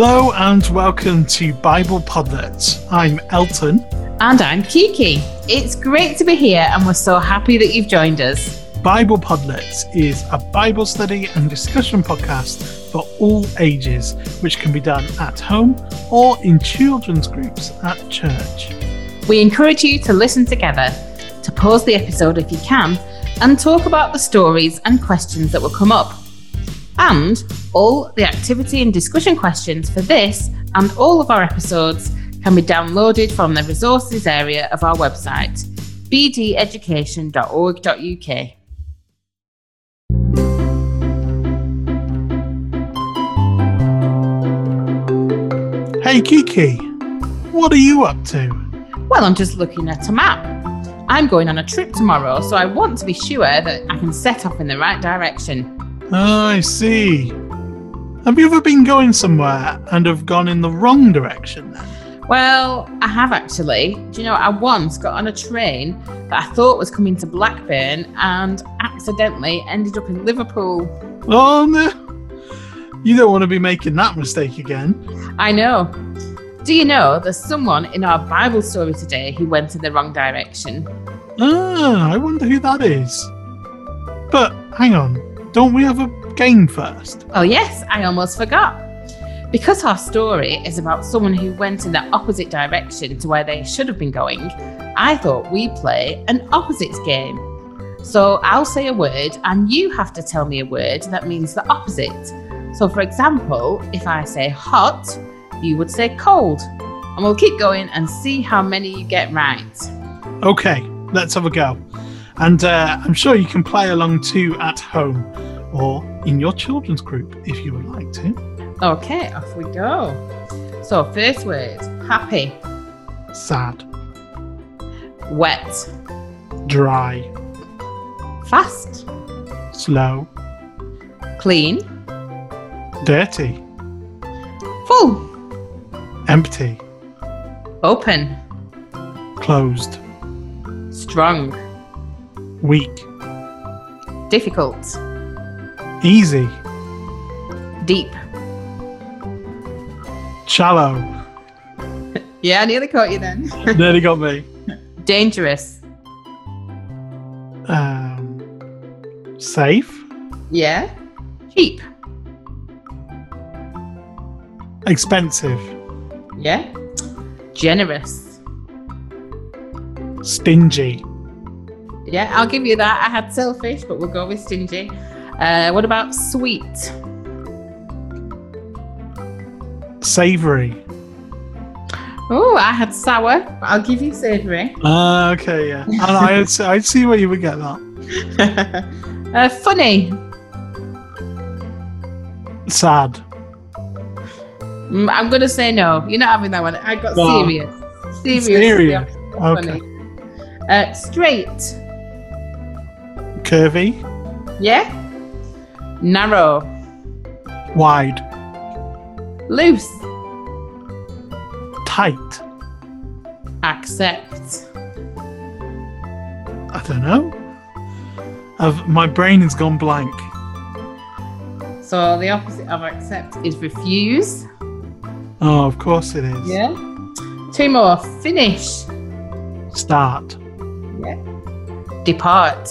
Hello and welcome to Bible Podlets. I'm Elton. And I'm Kiki. It's great to be here, and we're so happy that you've joined us. Bible Podlets is a Bible study and discussion podcast for all ages, which can be done at home or in children's groups at church. We encourage you to listen together, to pause the episode if you can, and talk about the stories and questions that will come up. And all the activity and discussion questions for this and all of our episodes can be downloaded from the resources area of our website, bdeducation.org.uk. Hey Kiki, what are you up to? Well, I'm just looking at a map. I'm going on a trip tomorrow, so I want to be sure that I can set off in the right direction. Oh, I see. Have you ever been going somewhere and have gone in the wrong direction then? Well, I have actually. Do you know, I once got on a train that I thought was coming to Blackburn and accidentally ended up in Liverpool. Oh no. You don't want to be making that mistake again. I know. Do you know there's someone in our Bible story today who went in the wrong direction? Ah, I wonder who that is. But hang on, don't we have a game first? Oh, yes, I almost forgot. Because our story is about someone who went in the opposite direction to where they should have been going, I thought we'd play an opposites game. So I'll say a word and you have to tell me a word that means the opposite. So, for example, if I say hot, you would say cold. And we'll keep going and see how many you get right. Okay, let's have a go. And uh, I'm sure you can play along too at home or in your children's group if you would like to. Okay, off we go. So, first word happy, Sad, wet, dry, fast, slow, clean, dirty, full, empty, open, closed, strong, weak, difficult, easy, deep. shallow. Yeah, I nearly caught you then. Nearly got me. Dangerous. Um, safe, Yeah. Cheap. expensive, Yeah. Generous. stingy, Yeah, I'll give you that. I had selfish, but we'll go with stingy. Uh, what about sweet? savory. Oh, I had sour, but I'll give you savory. Ah, okay, yeah. And I'd, see- I'd see where you would get that. uh, funny. Sad. Mm, I'm going to say no. You're not having that one. I got No. serious. Serious. Serious. Okay. funny. Uh, straight. Curvy, Yeah. Narrow. wide, Loose. tight. Accept. I don't know. I've, my brain has gone blank. So the opposite of accept is refuse. Oh, of course it is. Yeah. Two more. Finish. Start. Yeah. Depart.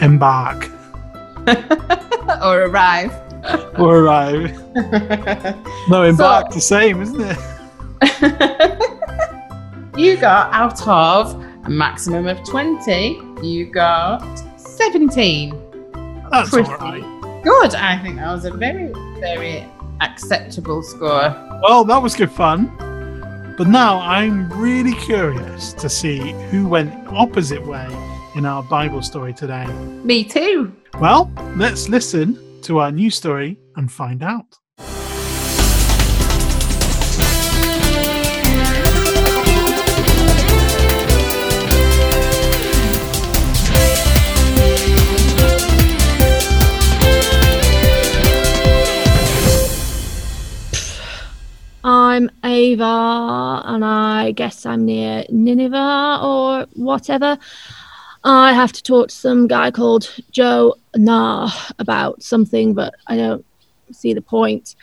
Embark. or arrive. or arrive. No, embark the same, isn't it? you got out of a maximum of 20, you got 17. That's Pretty all right. Good. I think that was a very, very acceptable score. Well, that was good fun. But now I'm really curious to see who went opposite way in our Bible story today. Me too. Well, let's listen to our new story and find out. I'm Ava, and I guess I'm near Nineveh or whatever. I have to talk to some guy called Joe Nah about something, but I don't see the point.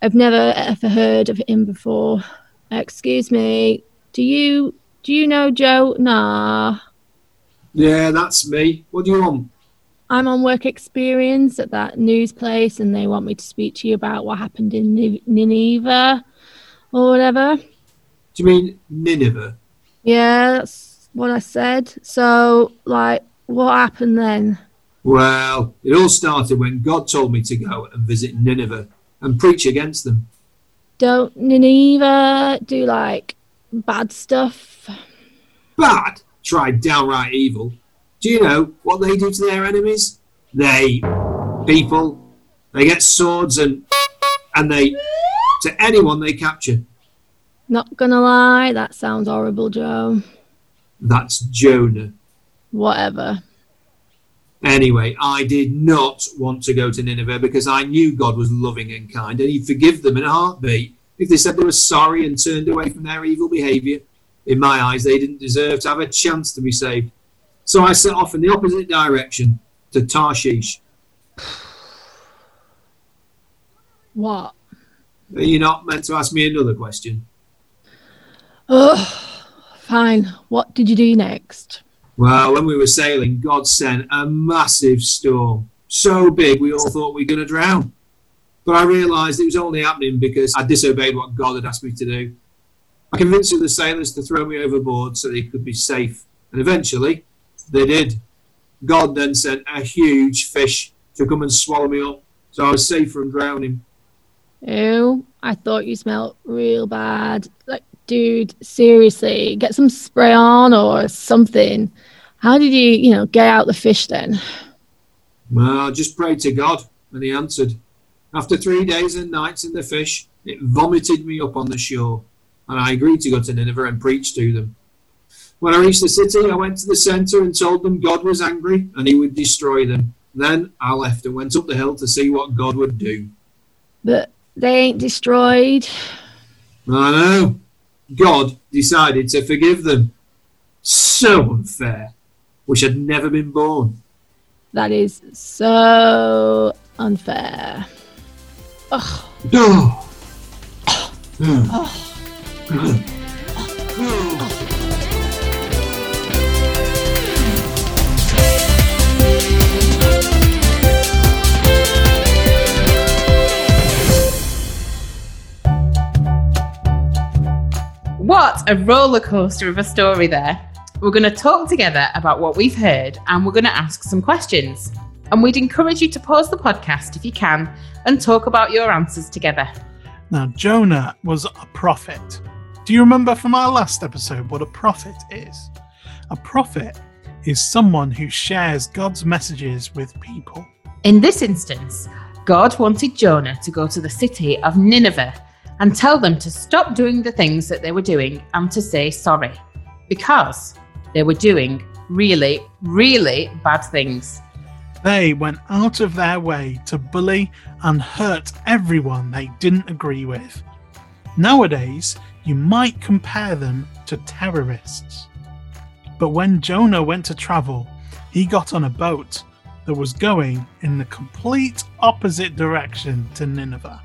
I've never ever heard of him before. Excuse me. Do you do you know Joe? Nah. Yeah, that's me. What do you want? I'm on work experience at that news place, and they want me to speak to you about what happened in Nineveh or whatever. Do you mean Nineveh? Yeah, that's what I said. So, like, what happened then? Well, it all started when God told me to go and visit Nineveh and preach against them. Don't Nineveh do like bad stuff? Bad, Try downright evil. Do you know what they do to their enemies? They, people, they get swords and and they to anyone they capture. Not gonna lie, that sounds horrible, Joe. That's Jonah. Whatever. Anyway, I did not want to go to Nineveh because I knew God was loving and kind and He'd forgive them in a heartbeat if they said they were sorry and turned away from their evil behaviour. In my eyes, they didn't deserve to have a chance to be saved. So I set off in the opposite direction to Tarshish. What? Are you not meant to ask me another question? Ugh. Fine. What did you do next? Well, when we were sailing, God sent a massive storm. So big we all thought we were going to drown. But I realised it was only happening because I disobeyed what God had asked me to do. I convinced the sailors to throw me overboard so they could be safe. And eventually, they did. God then sent a huge fish to come and swallow me up. So I was safe from drowning. Ew. I thought you smelled real bad. Like, dude, seriously, get some spray on or something. How did you, you know, get out the fish then? Well, I just prayed to God, and He answered. After three days and nights in the fish, it vomited me up on the shore, and I agreed to go to Nineveh and preach to them. When I reached the city, I went to the centre and told them God was angry and He would destroy them. Then I left and went up the hill to see what God would do. But they ain't destroyed. I know. God decided to forgive them. So unfair. Wish I'd never been born. That is so unfair. Ugh. Oh. Hmm. Hmm. What a roller coaster of a story there. We're going to talk together about what we've heard and we're going to ask some questions. And we'd encourage you to pause the podcast if you can and talk about your answers together. Now, Jonah was a prophet. Do you remember from our last episode what a prophet is? A prophet is someone who shares God's messages with people. In this instance, God wanted Jonah to go to the city of Nineveh and tell them to stop doing the things that they were doing and to say sorry because they were doing really, really bad things. They went out of their way to bully and hurt everyone they didn't agree with. Nowadays, you might compare them to terrorists. But when Jonah went to travel, he got on a boat that was going in the complete opposite direction to Nineveh.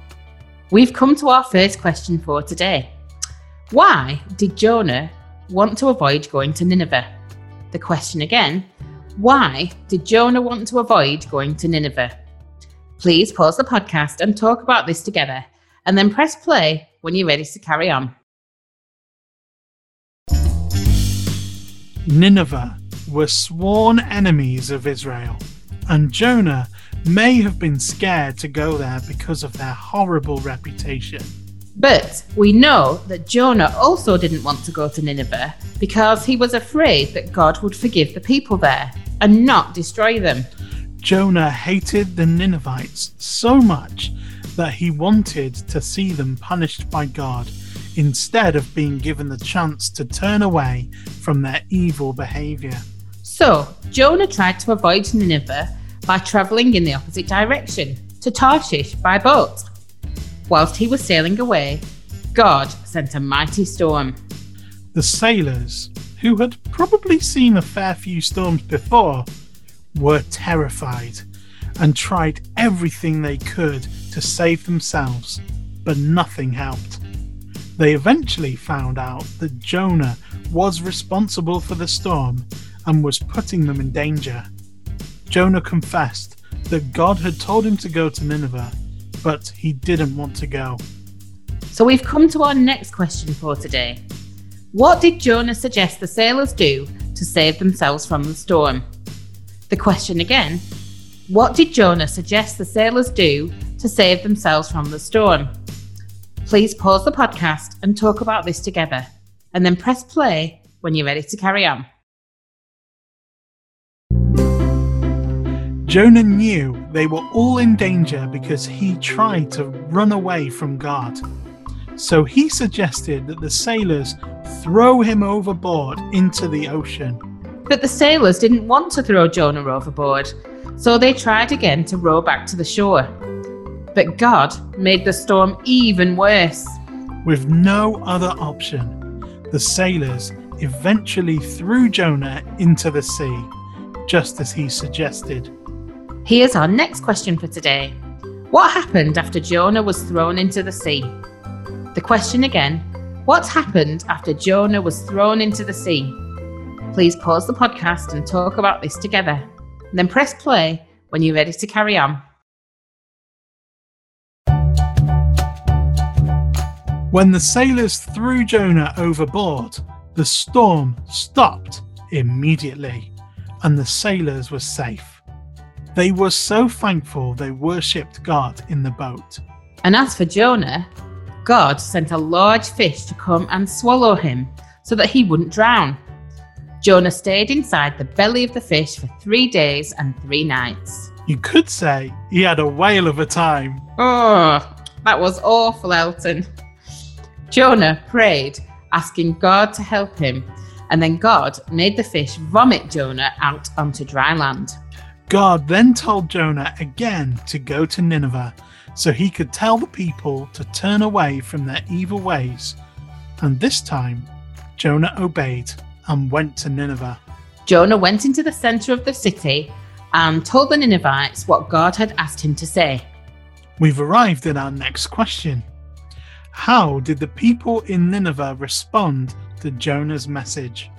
We've come to our first question for today. Why did Jonah want to avoid going to Nineveh? The question again why did Jonah want to avoid going to Nineveh? Please pause the podcast and talk about this together, and then press play when you're ready to carry on. Nineveh were sworn enemies of Israel, and Jonah may have been scared to go there because of their horrible reputation. But we know that Jonah also didn't want to go to Nineveh because he was afraid that God would forgive the people there and not destroy them. Jonah hated the Ninevites so much that he wanted to see them punished by God instead of being given the chance to turn away from their evil behavior. So Jonah tried to avoid Nineveh by travelling in the opposite direction to Tarshish by boat. Whilst he was sailing away, God sent a mighty storm. The sailors, who had probably seen a fair few storms before, were terrified and tried everything they could to save themselves, but nothing helped. They eventually found out that Jonah was responsible for the storm and was putting them in danger. Jonah confessed that God had told him to go to Nineveh, but he didn't want to go. So we've come to our next question for today. What did Jonah suggest the sailors do to save themselves from the storm? The question again What did Jonah suggest the sailors do to save themselves from the storm? Please pause the podcast and talk about this together, and then press play when you're ready to carry on. Jonah knew they were all in danger because he tried to run away from God. So he suggested that the sailors throw him overboard into the ocean. But the sailors didn't want to throw Jonah overboard, so they tried again to row back to the shore. But God made the storm even worse. With no other option, the sailors eventually threw Jonah into the sea, just as he suggested. Here's our next question for today What happened after Jonah was thrown into the sea? The question again What happened after Jonah was thrown into the sea? Please pause the podcast and talk about this together. Then press play when you're ready to carry on. When the sailors threw Jonah overboard, the storm stopped immediately and the sailors were safe. They were so thankful they worshipped God in the boat. And as for Jonah, God sent a large fish to come and swallow him so that he wouldn't drown. Jonah stayed inside the belly of the fish for three days and three nights. You could say he had a whale of a time. Oh, that was awful, Elton. Jonah prayed, asking God to help him, and then God made the fish vomit Jonah out onto dry land. God then told Jonah again to go to Nineveh so he could tell the people to turn away from their evil ways. And this time, Jonah obeyed and went to Nineveh. Jonah went into the center of the city and told the Ninevites what God had asked him to say. We've arrived at our next question. How did the people in Nineveh respond to Jonah's message?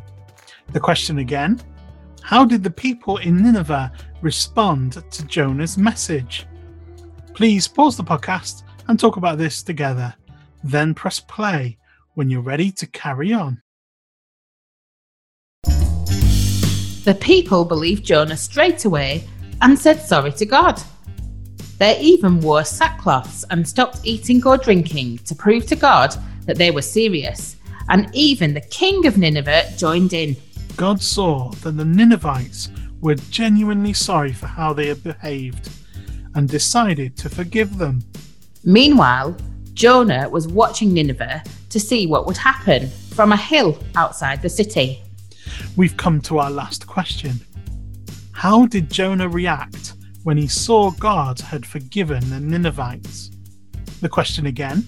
The question again How did the people in Nineveh respond to Jonah's message? Please pause the podcast and talk about this together. Then press play when you're ready to carry on. The people believed Jonah straight away and said sorry to God. They even wore sackcloths and stopped eating or drinking to prove to God that they were serious. And even the king of Nineveh joined in. God saw that the Ninevites were genuinely sorry for how they had behaved and decided to forgive them. Meanwhile, Jonah was watching Nineveh to see what would happen from a hill outside the city. We've come to our last question. How did Jonah react when he saw God had forgiven the Ninevites? The question again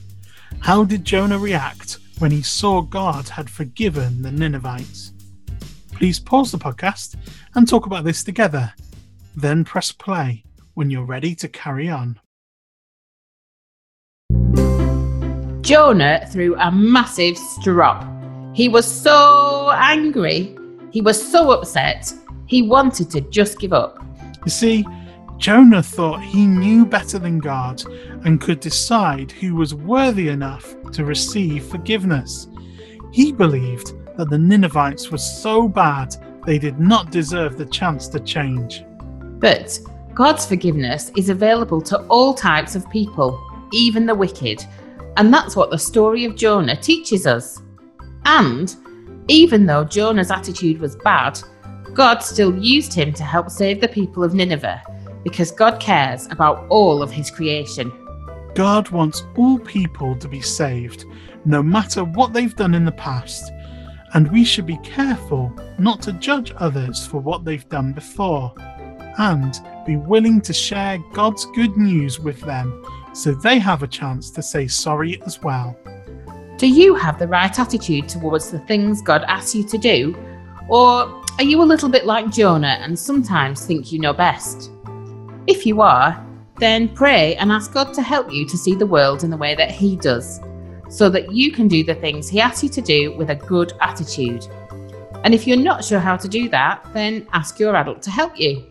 How did Jonah react when he saw God had forgiven the Ninevites? Please pause the podcast and talk about this together. Then press play when you're ready to carry on. Jonah threw a massive strop. He was so angry. He was so upset. He wanted to just give up. You see, Jonah thought he knew better than God and could decide who was worthy enough to receive forgiveness. He believed that the Ninevites were so bad they did not deserve the chance to change. But God's forgiveness is available to all types of people, even the wicked. And that's what the story of Jonah teaches us. And even though Jonah's attitude was bad, God still used him to help save the people of Nineveh because God cares about all of his creation. God wants all people to be saved, no matter what they've done in the past. And we should be careful not to judge others for what they've done before, and be willing to share God's good news with them so they have a chance to say sorry as well. Do you have the right attitude towards the things God asks you to do? Or are you a little bit like Jonah and sometimes think you know best? If you are, then pray and ask God to help you to see the world in the way that He does, so that you can do the things He asks you to do with a good attitude. And if you're not sure how to do that, then ask your adult to help you.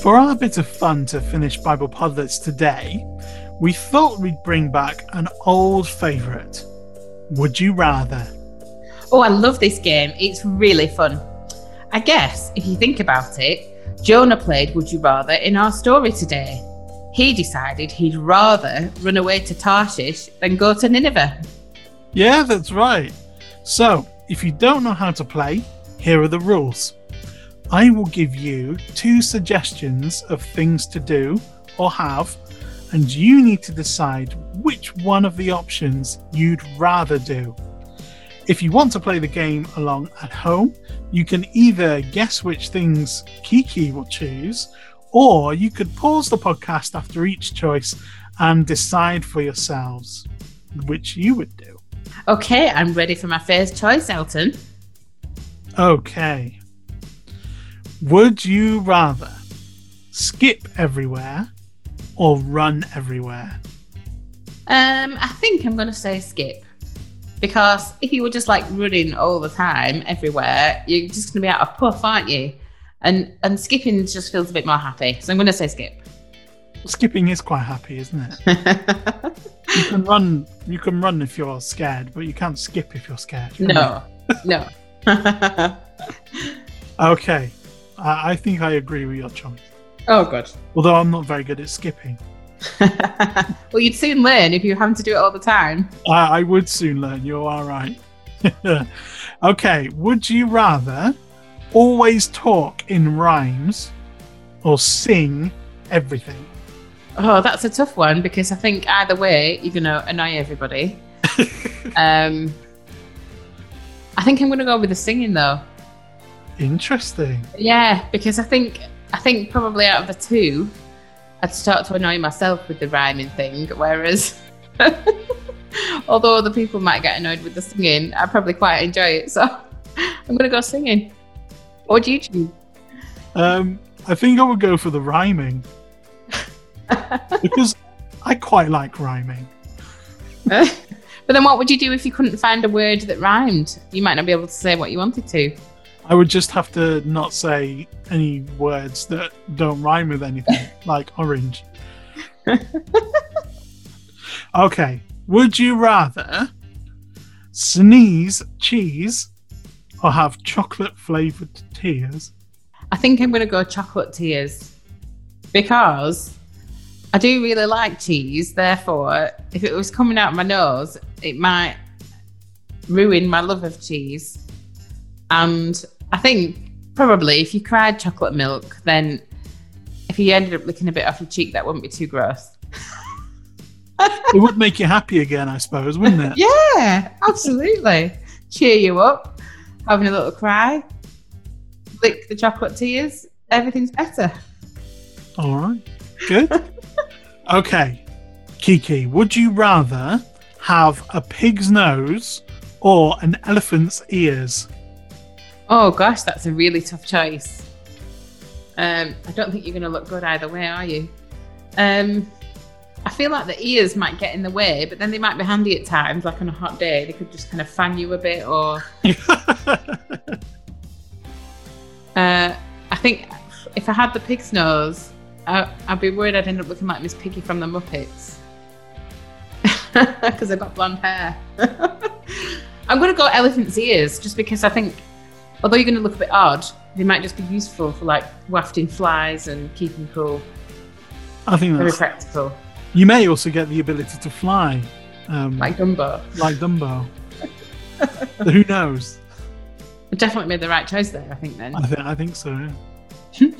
For our bit of fun to finish Bible Podlets today, we thought we'd bring back an old favourite. Would you rather? Oh, I love this game. It's really fun. I guess if you think about it, Jonah played Would You Rather in our story today. He decided he'd rather run away to Tarshish than go to Nineveh. Yeah, that's right. So, if you don't know how to play, here are the rules. I will give you two suggestions of things to do or have, and you need to decide which one of the options you'd rather do. If you want to play the game along at home, you can either guess which things Kiki will choose, or you could pause the podcast after each choice and decide for yourselves which you would do. Okay, I'm ready for my first choice, Elton. Okay. Would you rather skip everywhere or run everywhere? Um, I think I'm going to say skip. Because if you were just like running all the time everywhere, you're just going to be out of puff, aren't you? And and skipping just feels a bit more happy. So I'm going to say skip. Skipping is quite happy, isn't it? You can run. You can run if you're scared, but you can't skip if you're scared. no, no. Okay. I, I think I agree with your choice. oh, God. Although I'm not very good at skipping. well, you'd soon learn if you having to do it all the time. I, I would soon learn. You are right. okay. Would you rather always talk in rhymes or sing everything? Oh, that's a tough one because I think either way you're going to annoy everybody. um, I think I'm going to go with the singing though. Interesting. Yeah, because I think I think probably out of the two, I'd start to annoy myself with the rhyming thing, whereas although other people might get annoyed with the singing, I probably quite enjoy it. So I'm gonna go singing. What do you choose? Um, I think I would go for the rhyming because I quite like rhyming. but then what would you do if you couldn't find a word that rhymed? You might not be able to say what you wanted to. I would just have to not say any words that don't rhyme with anything, like orange. okay. Would you rather sneeze cheese or have chocolate flavored tears? I think I'm gonna go chocolate tears because I do really like cheese. Therefore, if it was coming out my nose, it might ruin my love of cheese. And I think probably if you cried chocolate milk, then if you ended up licking a bit off your cheek, that wouldn't be too gross. It would make you happy again, I suppose, wouldn't it? Yeah, absolutely. Cheer you up, having a little cry, lick the chocolate tears, everything's better. All right. Good. okay. Kiki, would you rather have a pig's nose or an elephant's ears? Oh gosh, that's a really tough choice. Um, I don't think you're going to look good either way, are you? Um, I feel like the ears might get in the way, but then they might be handy at times, like on a hot day. They could just kind of fan you a bit, or uh, I think if I had the pig's nose, I, I'd be worried I'd end up looking like Miss Piggy from the Muppets because I've got blonde hair. I'm going to go elephant's ears just because I think, although you're going to look a bit odd, they might just be useful for like wafting flies and keeping cool. I think Very practical, You may also get the ability to fly, um, like Dumbo. like Dumbo. Who knows? We definitely made the right choice there, I think. Then, I think I think so. Yeah.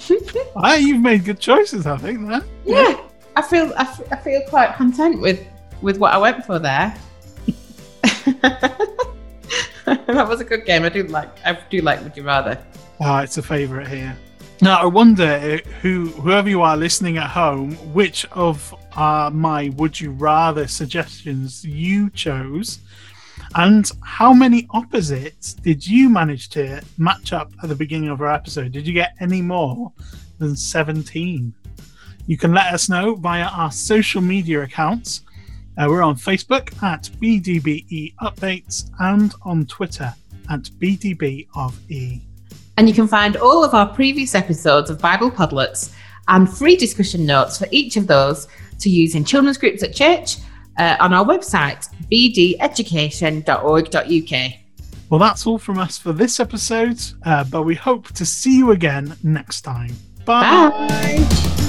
Ah, you've made good choices. I think that. yeah, I feel I, f- I feel quite content with with what I went for there. that was a good game. I do like I do like Would You Rather. Ah, it's a favourite here. Now I wonder eh, who, whoever you are listening at home, which of uh, my would you rather suggestions you chose, And how many opposites did you manage to match up at the beginning of our episode? Did you get any more than 17? You can let us know via our social media accounts. Uh, we're on Facebook at BDBE Updates and on Twitter at BDB of E. And you can find all of our previous episodes of Bible Podlets and free discussion notes for each of those to use in children's groups at church uh, on our website, bdeducation.org.uk. Well, that's all from us for this episode, uh, but we hope to see you again next time. Bye. Bye.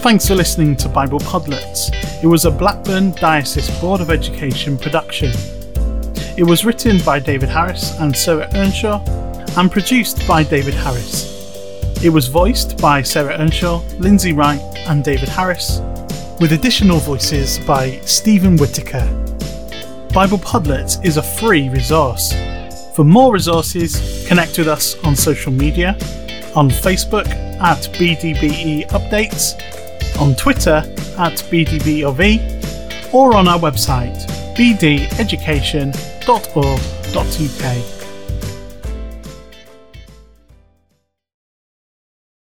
Thanks for listening to Bible Podlets. It was a Blackburn Diocese Board of Education production. It was written by David Harris and Sarah Earnshaw and produced by David Harris. It was voiced by Sarah Earnshaw, Lindsay Wright, and David Harris, with additional voices by Stephen Whitaker. Bible Podlets is a free resource. For more resources, connect with us on social media, on Facebook at BDBE Updates, on Twitter at BDBOV, or on our website bdeducation.org.uk.